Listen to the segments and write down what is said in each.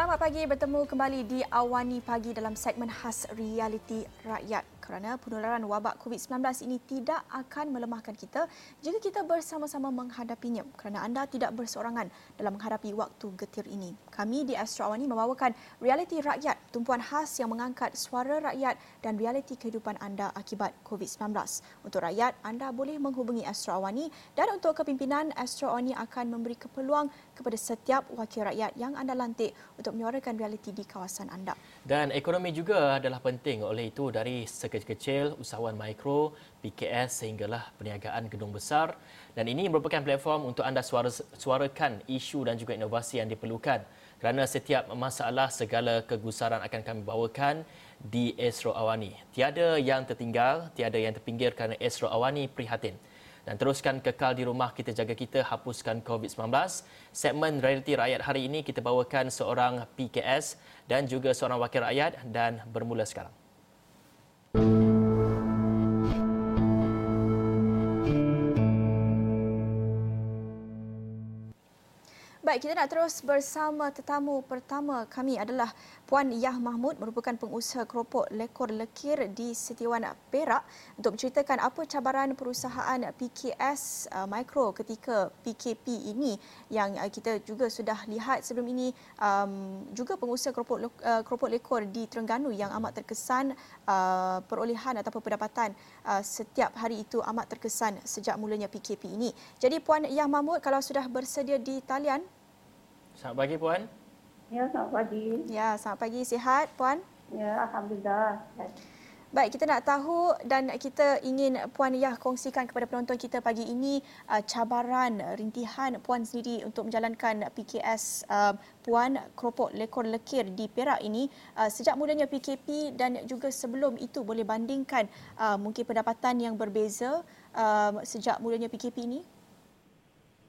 Selamat pagi bertemu kembali di Awani Pagi dalam segmen khas realiti rakyat. Kerana penularan wabak COVID-19 ini tidak akan melemahkan kita jika kita bersama-sama menghadapinya kerana anda tidak berseorangan dalam menghadapi waktu getir ini. Kami di Astro Awani membawakan realiti rakyat, tumpuan khas yang mengangkat suara rakyat dan realiti kehidupan anda akibat COVID-19. Untuk rakyat, anda boleh menghubungi Astro Awani dan untuk kepimpinan Astro Awani akan memberi kepeluang kepada setiap wakil rakyat yang anda lantik untuk menyuarakan realiti di kawasan anda. Dan ekonomi juga adalah penting oleh itu dari sekecil-kecil, usahawan mikro, PKS sehinggalah perniagaan gedung besar dan ini merupakan platform untuk anda suara, suarakan isu dan juga inovasi yang diperlukan kerana setiap masalah segala kegusaran akan kami bawakan di Esro Awani. Tiada yang tertinggal, tiada yang terpinggir kerana Esro Awani prihatin dan teruskan kekal di rumah kita jaga kita hapuskan COVID-19. Segmen Realiti Rakyat hari ini kita bawakan seorang PKS dan juga seorang wakil rakyat dan bermula sekarang. thank you Baik, kita nak terus bersama tetamu pertama kami adalah Puan Yah Mahmud merupakan pengusaha keropok lekor lekir di Setiawan Perak untuk menceritakan apa cabaran perusahaan PKS uh, Micro ketika PKP ini yang uh, kita juga sudah lihat sebelum ini um, juga pengusaha keropok uh, keropok lekor di Terengganu yang amat terkesan uh, perolehan ataupun pendapatan uh, setiap hari itu amat terkesan sejak mulanya PKP ini. Jadi Puan Yah Mahmud kalau sudah bersedia di talian Selamat pagi Puan. Ya, selamat pagi. Ya, selamat pagi. Sihat Puan? Ya, Alhamdulillah. Baik, kita nak tahu dan kita ingin Puan Yah kongsikan kepada penonton kita pagi ini uh, cabaran, rintihan Puan sendiri untuk menjalankan PKS uh, Puan Keropok Lekor Lekir di Perak ini uh, sejak mulanya PKP dan juga sebelum itu boleh bandingkan uh, mungkin pendapatan yang berbeza uh, sejak mulanya PKP ini?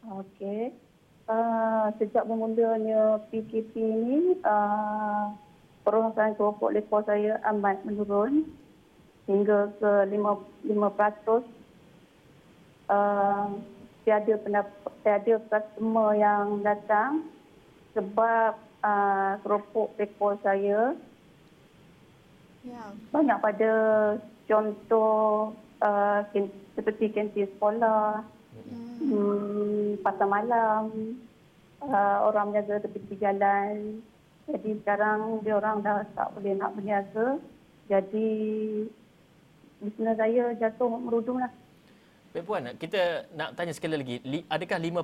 Okey. Uh, sejak bermulanya PKP ini, uh, peruntukan keropok lekor saya amat menurun hingga ke 5%. 5%. Uh, tiada, pendapat, tiada customer yang datang sebab uh, keropok lekor saya ya. banyak pada contoh uh, seperti kantin sekolah, hmm, pasar malam, uh, orang menjaga tepi jalan. Jadi sekarang dia orang dah tak boleh nak berniaga. Jadi bisnes saya jatuh merudum lah. Baik Puan, kita nak tanya sekali lagi. Adakah 5%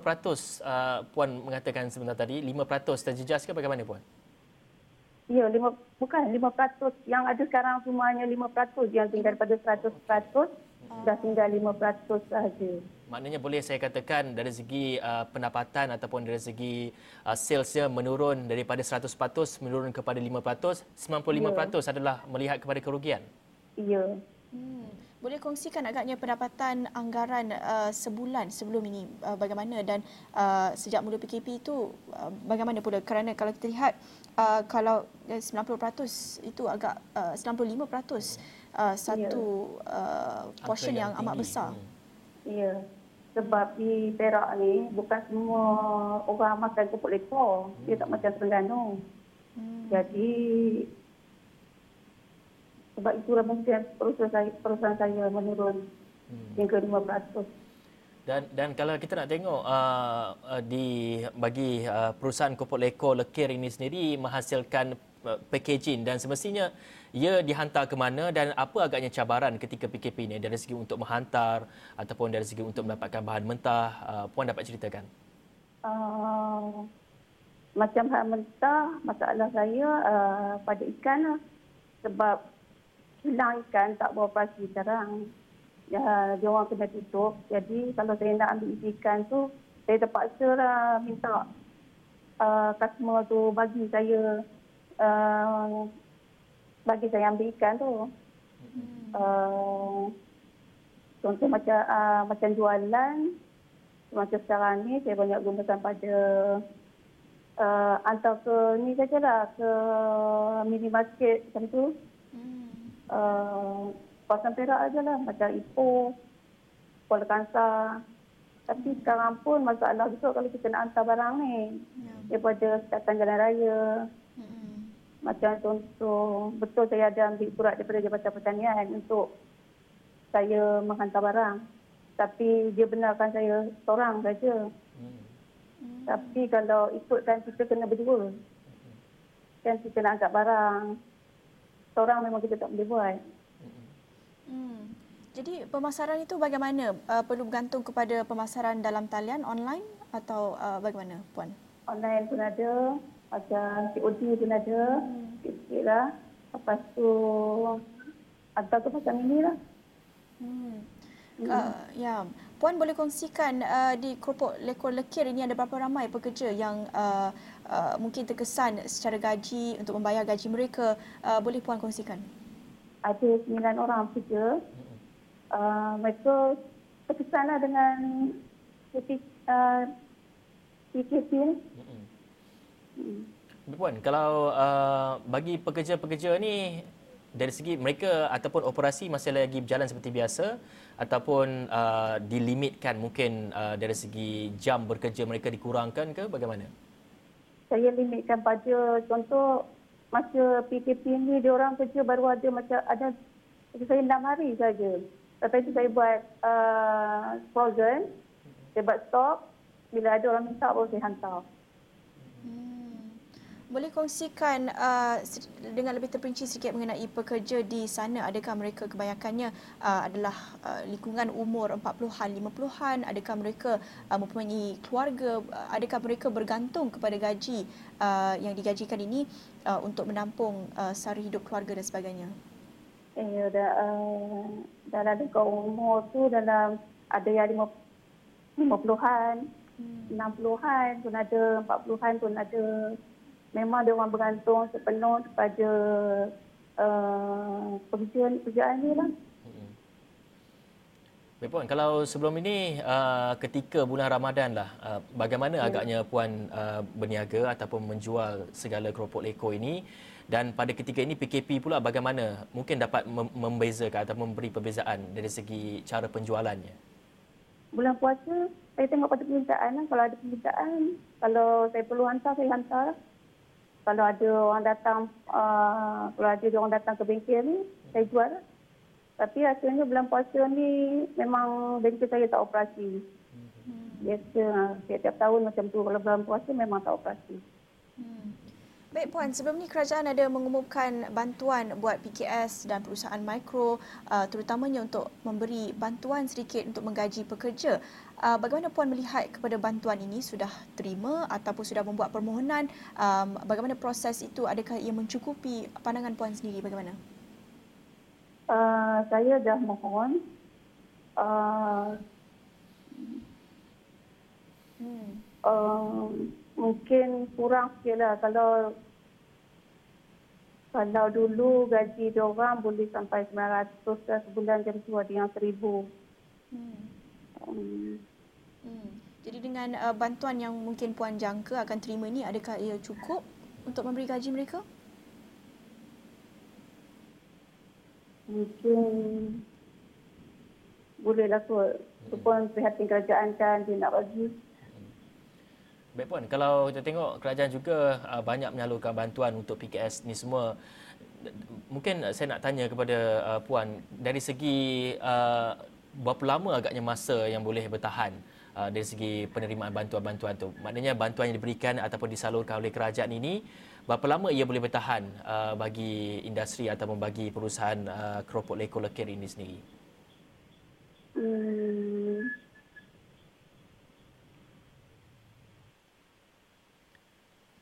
uh, Puan mengatakan sebentar tadi, 5% terjejas ke bagaimana Puan? Ya, lima, bukan 5%. Yang ada sekarang semuanya 5%. Yang tinggal daripada 100%, dah tinggal 5% sahaja. Maknanya boleh saya katakan dari segi uh, pendapatan ataupun dari segi uh, salesnya menurun daripada 100% menurun kepada 5%, 95% ya. adalah melihat kepada kerugian. Ya. Hmm. Boleh kongsikan agaknya pendapatan anggaran uh, sebulan sebelum ini uh, bagaimana dan uh, sejak mula PKP itu uh, bagaimana pula kerana kalau kita lihat uh, kalau 90% itu agak uh, 95% uh, satu ya. uh, portion yang, yang amat besar. Ya sebab di Perak ni bukan semua orang makan kepuk lekor. Dia tak macam Terengganu. Hmm. Jadi sebab itulah mungkin perusahaan saya, perusahaan saya menurun hmm. hingga 5%. Dan dan kalau kita nak tengok uh, uh, di bagi uh, perusahaan kopok lekor lekir ini sendiri menghasilkan packaging dan semestinya ia dihantar ke mana dan apa agaknya cabaran ketika PKP ini? Dari segi untuk menghantar ataupun dari segi untuk mendapatkan bahan mentah uh, puan dapat ceritakan. Uh, macam bahan mentah masalah saya uh, pada ikan lah. sebab hilang ikan tak beroperasi sekarang ya, dia orang kena tutup. Jadi kalau saya nak ambil ikan tu saya terpaksa lah minta uh, customer tu bagi saya uh, bagi saya ambil ikan tu. Hmm. Uh, contoh macam uh, macam jualan macam sekarang ni saya banyak gunakan pada uh, hantar ke ni sajalah ke minimarket macam tu. Hmm. Uh, pasang perak aja lah macam Ipoh, Kuala Kansar. Tapi hmm. sekarang pun masalah besar kalau kita nak hantar barang ni. Yeah. Daripada sekatan jalan raya. Hmm. Macam contoh, betul saya ada ambil surat daripada Jabatan Pertanian untuk saya menghantar barang. Tapi dia benarkan saya seorang saja. Hmm. Tapi kalau ikutkan kita kena berdua. Kan kita nak angkat barang. Seorang memang kita tak boleh buat. Hmm. Jadi pemasaran itu bagaimana? Uh, perlu bergantung kepada pemasaran dalam talian online atau uh, bagaimana Puan? Online pun ada. Macam COD pun ada. Hmm. Sikit lah. Lepas tu atau tu macam inilah. Hmm. Uh, ya, Puan boleh kongsikan uh, di keropok lekor lekir ini ada berapa ramai pekerja yang uh, uh, mungkin terkesan secara gaji untuk membayar gaji mereka. Uh, boleh Puan kongsikan? Ada sembilan orang pekerja. Uh, mereka terkesanlah dengan uh, PKP. Hmm. Puan, kalau uh, bagi pekerja-pekerja ni dari segi mereka ataupun operasi masih lagi berjalan seperti biasa ataupun uh, dilimitkan mungkin uh, dari segi jam bekerja mereka dikurangkan ke bagaimana? Saya limitkan pada contoh masa PKP ni dia orang kerja baru ada macam ada saya enam hari saja. Lepas itu saya buat uh, frozen, saya buat stok. Bila ada orang minta baru saya hantar. Boleh kongsikan uh, dengan lebih terperinci sedikit mengenai pekerja di sana. Adakah mereka kebanyakannya uh, adalah uh, lingkungan umur 40-an, 50-an? Adakah mereka uh, mempunyai keluarga? Uh, adakah mereka bergantung kepada gaji uh, yang digajikan ini uh, untuk menampung uh, sara hidup keluarga dan sebagainya? Eh, dah, uh, dalam lingkungan umur tu dalam ada yang 50-an, hmm. 60-an pun ada, 40-an pun ada memang dia orang bergantung sepenuh kepada uh, pekerjaan pekerjaan ni lah. Baik Puan, kalau sebelum ini uh, ketika bulan Ramadan lah, uh, bagaimana hmm. agaknya Puan uh, berniaga ataupun menjual segala keropok leko ini dan pada ketika ini PKP pula bagaimana mungkin dapat membezakan atau memberi perbezaan dari segi cara penjualannya? Bulan puasa, saya tengok pada permintaan lah. Kalau ada permintaan, kalau saya perlu hantar, saya hantar kalau ada orang datang uh, kalau ada orang datang ke bengkel ni saya jual tapi hasilnya bulan puasa ni memang bengkel saya tak operasi biasa setiap tahun macam tu kalau bulan puasa memang tak operasi hmm. Baik Puan, sebelum ni kerajaan ada mengumumkan bantuan buat PKS dan perusahaan mikro uh, terutamanya untuk memberi bantuan sedikit untuk menggaji pekerja. Uh, bagaimana Puan melihat kepada bantuan ini? Sudah terima ataupun sudah membuat permohonan? Um, bagaimana proses itu? Adakah ia mencukupi pandangan Puan sendiri? Bagaimana? Uh, saya dah mohon. Uh, hmm. uh, mungkin kurang sikit lah kalau kalau dulu gaji dia orang boleh sampai 900 dah sebulan jadi tu ada yang 1000. Hmm. Um. Hmm. Jadi dengan uh, bantuan yang mungkin puan jangka akan terima ni adakah ia cukup untuk memberi gaji mereka? Mungkin bolehlah kot. Itu pun prihatin kerajaan kan dia nak bagi. Baik Puan, kalau kita tengok kerajaan juga uh, banyak menyalurkan bantuan untuk PKS ni semua. Mungkin saya nak tanya kepada uh, Puan, dari segi uh, berapa lama agaknya masa yang boleh bertahan uh, dari segi penerimaan bantuan-bantuan tu? Maknanya bantuan yang diberikan ataupun disalurkan oleh kerajaan ini, berapa lama ia boleh bertahan uh, bagi industri ataupun bagi perusahaan uh, keropok leko lekir ini sendiri? Hmm.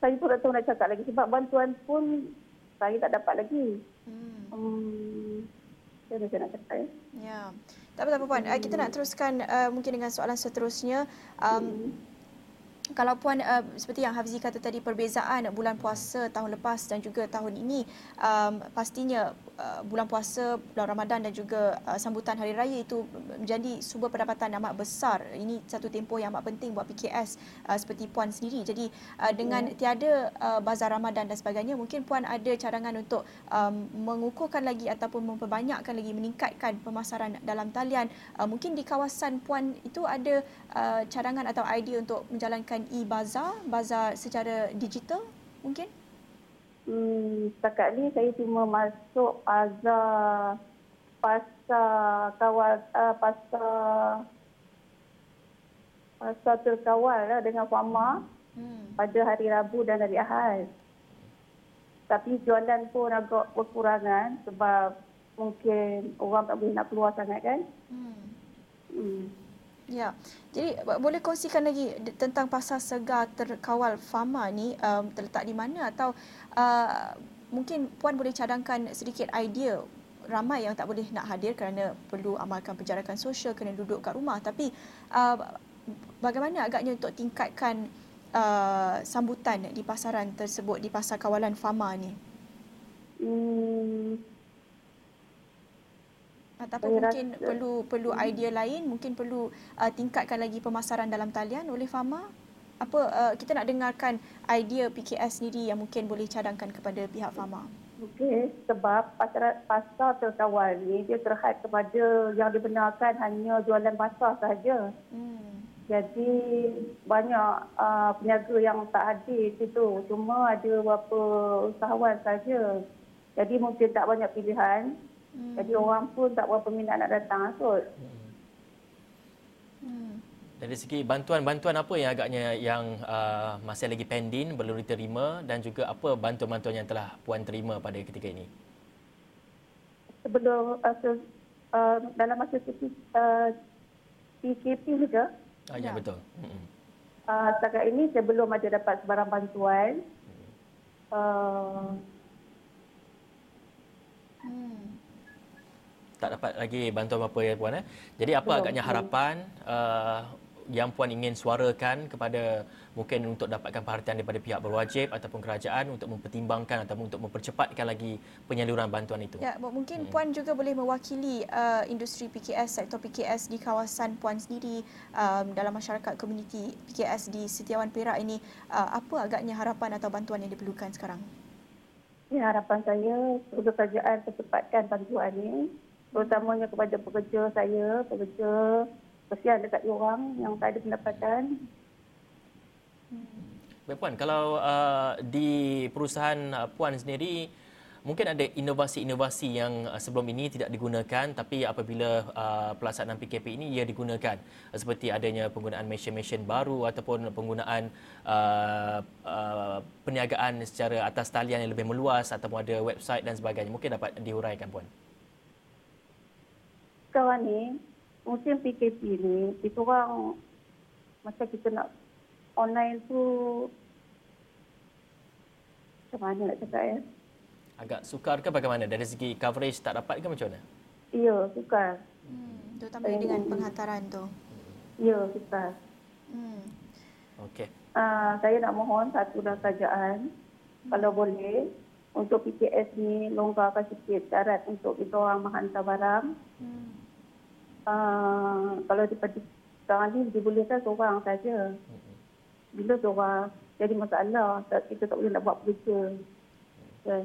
saya pun tak tahu nak cakap lagi sebab bantuan pun saya tak dapat lagi. Hmm. Hmm. Saya nak cakap ya. Ya. Tak apa-apa Puan. Hmm. Kita nak teruskan uh, mungkin dengan soalan seterusnya. Um, hmm kalau puan uh, seperti yang Hafizi kata tadi perbezaan bulan puasa tahun lepas dan juga tahun ini um, pastinya uh, bulan puasa bulan Ramadan dan juga uh, sambutan hari raya itu menjadi sumber pendapatan amat besar. Ini satu tempoh yang amat penting buat PKS uh, seperti puan sendiri. Jadi uh, dengan yeah. tiada uh, bazar Ramadan dan sebagainya mungkin puan ada cadangan untuk um, mengukuhkan lagi ataupun memperbanyakkan lagi meningkatkan pemasaran dalam talian. Uh, mungkin di kawasan puan itu ada uh, cadangan atau idea untuk menjalankan e-bazar, bazar secara digital mungkin? Hmm, setakat ni saya cuma masuk azar pasar kawal uh, pasar pasar terkawal lah dengan Fama Hmm. pada hari Rabu dan hari Ahad. Tapi jualan pun agak berkurangan sebab mungkin orang tak boleh nak keluar sangat kan. Hmm. Hmm. Ya, jadi boleh kongsikan lagi tentang pasar segar terkawal Fama ni um, terletak di mana? Atau uh, mungkin Puan boleh cadangkan sedikit idea ramai yang tak boleh nak hadir kerana perlu amalkan penjarakan sosial kena duduk kat rumah. Tapi uh, bagaimana agaknya untuk tingkatkan uh, sambutan di pasaran tersebut di pasar kawalan Fama ni? Hmm, ataupun Saya mungkin rasa- perlu perlu idea lain mungkin perlu uh, tingkatkan lagi pemasaran dalam talian oleh Fama apa uh, kita nak dengarkan idea PKS sendiri yang mungkin boleh cadangkan kepada pihak Fama Okey, sebab pasar, pasar terkawal ni dia terhad kepada yang dibenarkan hanya jualan basah sahaja. hmm. Jadi banyak uh, peniaga yang tak hadir situ. Cuma ada beberapa usahawan saja. Jadi mungkin tak banyak pilihan. Hmm. Jadi orang pun tak berapa minat nak datang kot. Hmm. Dari segi bantuan-bantuan apa yang agaknya yang uh, masih lagi pending belum diterima dan juga apa bantuan-bantuan yang telah puan terima pada ketika ini? Sebelum uh, se, uh, dalam masa uh, PKP juga, Ah, ya, Ya. betul. Mm-mm. uh, setakat ini saya belum ada dapat sebarang bantuan. Uh, Tak dapat lagi bantuan apa ya puan eh. Jadi apa Belum, agaknya harapan uh, yang puan ingin suarakan kepada mungkin untuk dapatkan perhatian daripada pihak berwajib ataupun kerajaan untuk mempertimbangkan ataupun untuk mempercepatkan lagi penyaluran bantuan itu. Ya, mungkin Puan juga boleh mewakili uh, industri PKS, sektor PKS di kawasan Puan sendiri um, dalam masyarakat komuniti PKS di Setiawan Perak ini. Uh, apa agaknya harapan atau bantuan yang diperlukan sekarang? Ya, harapan saya perlu kerajaan percepatkan bantuan ini terutamanya kepada pekerja saya, pekerja kesian dekat diorang yang tak ada pendapatan. Baik puan, kalau uh, di perusahaan uh, puan sendiri mungkin ada inovasi-inovasi yang uh, sebelum ini tidak digunakan tapi apabila uh, pelaksanaan PKP ini ia digunakan uh, seperti adanya penggunaan mesin-mesin baru ataupun penggunaan uh, uh, perniagaan secara atas talian yang lebih meluas ataupun ada website dan sebagainya mungkin dapat diuraikan puan. Sekarang ni, musim PKP ni, kita orang macam kita nak online tu macam mana nak cakap ya? Agak sukar ke bagaimana dari segi coverage tak dapat ke macam mana? Ya, sukar. Hmm, terutama dengan penghantaran tu. Ya, sukar. Hmm. Okey. Uh, saya nak mohon satu dah kerajaan kalau boleh untuk PKS ni longgarkan sikit syarat untuk kita orang menghantar barang. Hmm. Uh, kalau daripada sekarang ni dibolehkan seorang saja. Bila seorang jadi masalah, tak, kita tak boleh nak buat kerja. Kan?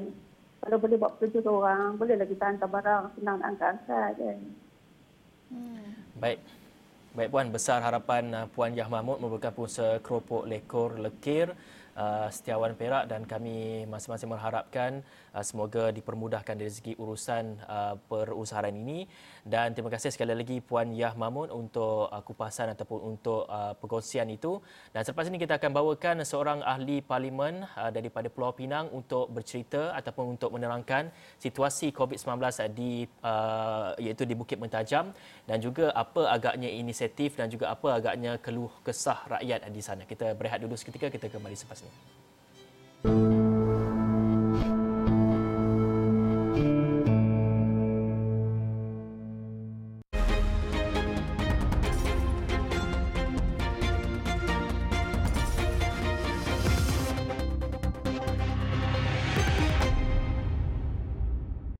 Kalau boleh buat kerja seorang, bolehlah kita hantar barang, senang nak angkat-angkat kan. Hmm. Baik. Baik Puan, besar harapan uh, Puan Yah Mahmud merupakan pengusaha keropok lekor lekir uh, Setiawan Perak dan kami masing-masing mengharapkan uh, semoga dipermudahkan dari segi urusan uh, perusahaan ini. Dan terima kasih sekali lagi Puan Yah Mahmud untuk uh, kupasan ataupun untuk uh, perkongsian itu. Dan selepas ini kita akan bawakan seorang ahli parlimen uh, daripada Pulau Pinang untuk bercerita ataupun untuk menerangkan situasi COVID-19 di uh, iaitu di Bukit Mentajam dan juga apa agaknya inisiatif dan juga apa agaknya keluh kesah rakyat di sana. Kita berehat dulu seketika kita kembali selepas ini.